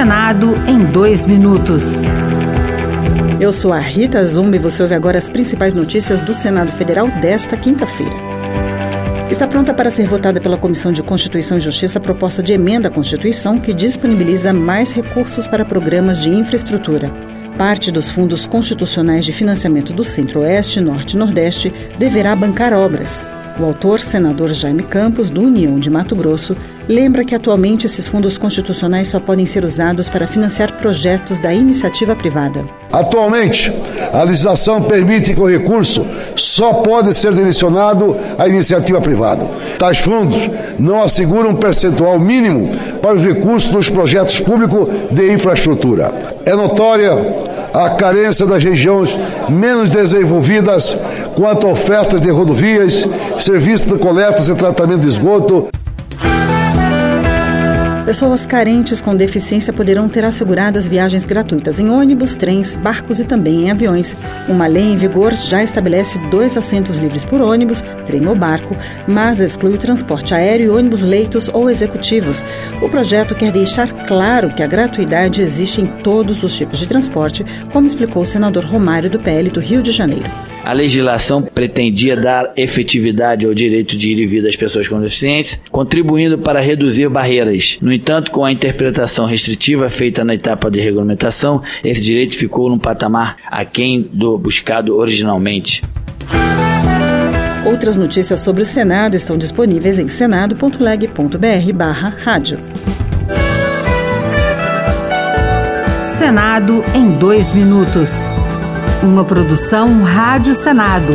Senado em dois minutos. Eu sou a Rita Zumbi e você ouve agora as principais notícias do Senado Federal desta quinta-feira. Está pronta para ser votada pela Comissão de Constituição e Justiça a proposta de emenda à Constituição que disponibiliza mais recursos para programas de infraestrutura. Parte dos fundos constitucionais de financiamento do Centro-Oeste, Norte e Nordeste deverá bancar obras. O autor, senador Jaime Campos, do União de Mato Grosso, lembra que atualmente esses fundos constitucionais só podem ser usados para financiar projetos da iniciativa privada. Atualmente, a legislação permite que o recurso só pode ser direcionado à iniciativa privada. Tais fundos não asseguram um percentual mínimo para os recursos dos projetos públicos de infraestrutura. É notória a carência das regiões menos desenvolvidas quanto a ofertas de rodovias, serviços de coletas e tratamento de esgoto. Pessoas carentes com deficiência poderão ter asseguradas viagens gratuitas em ônibus, trens, barcos e também em aviões. Uma lei em vigor já estabelece dois assentos livres por ônibus, trem ou barco, mas exclui o transporte aéreo e ônibus leitos ou executivos. O projeto quer deixar claro que a gratuidade existe em todos os tipos de transporte, como explicou o senador Romário do PL do Rio de Janeiro. A legislação pretendia dar efetividade ao direito de ir e vir das pessoas com deficiência, contribuindo para reduzir barreiras. No entanto, com a interpretação restritiva feita na etapa de regulamentação, esse direito ficou num patamar aquém do buscado originalmente. Outras notícias sobre o Senado estão disponíveis em senado.leg.br/rádio. Senado em dois minutos. Uma produção Rádio Senado.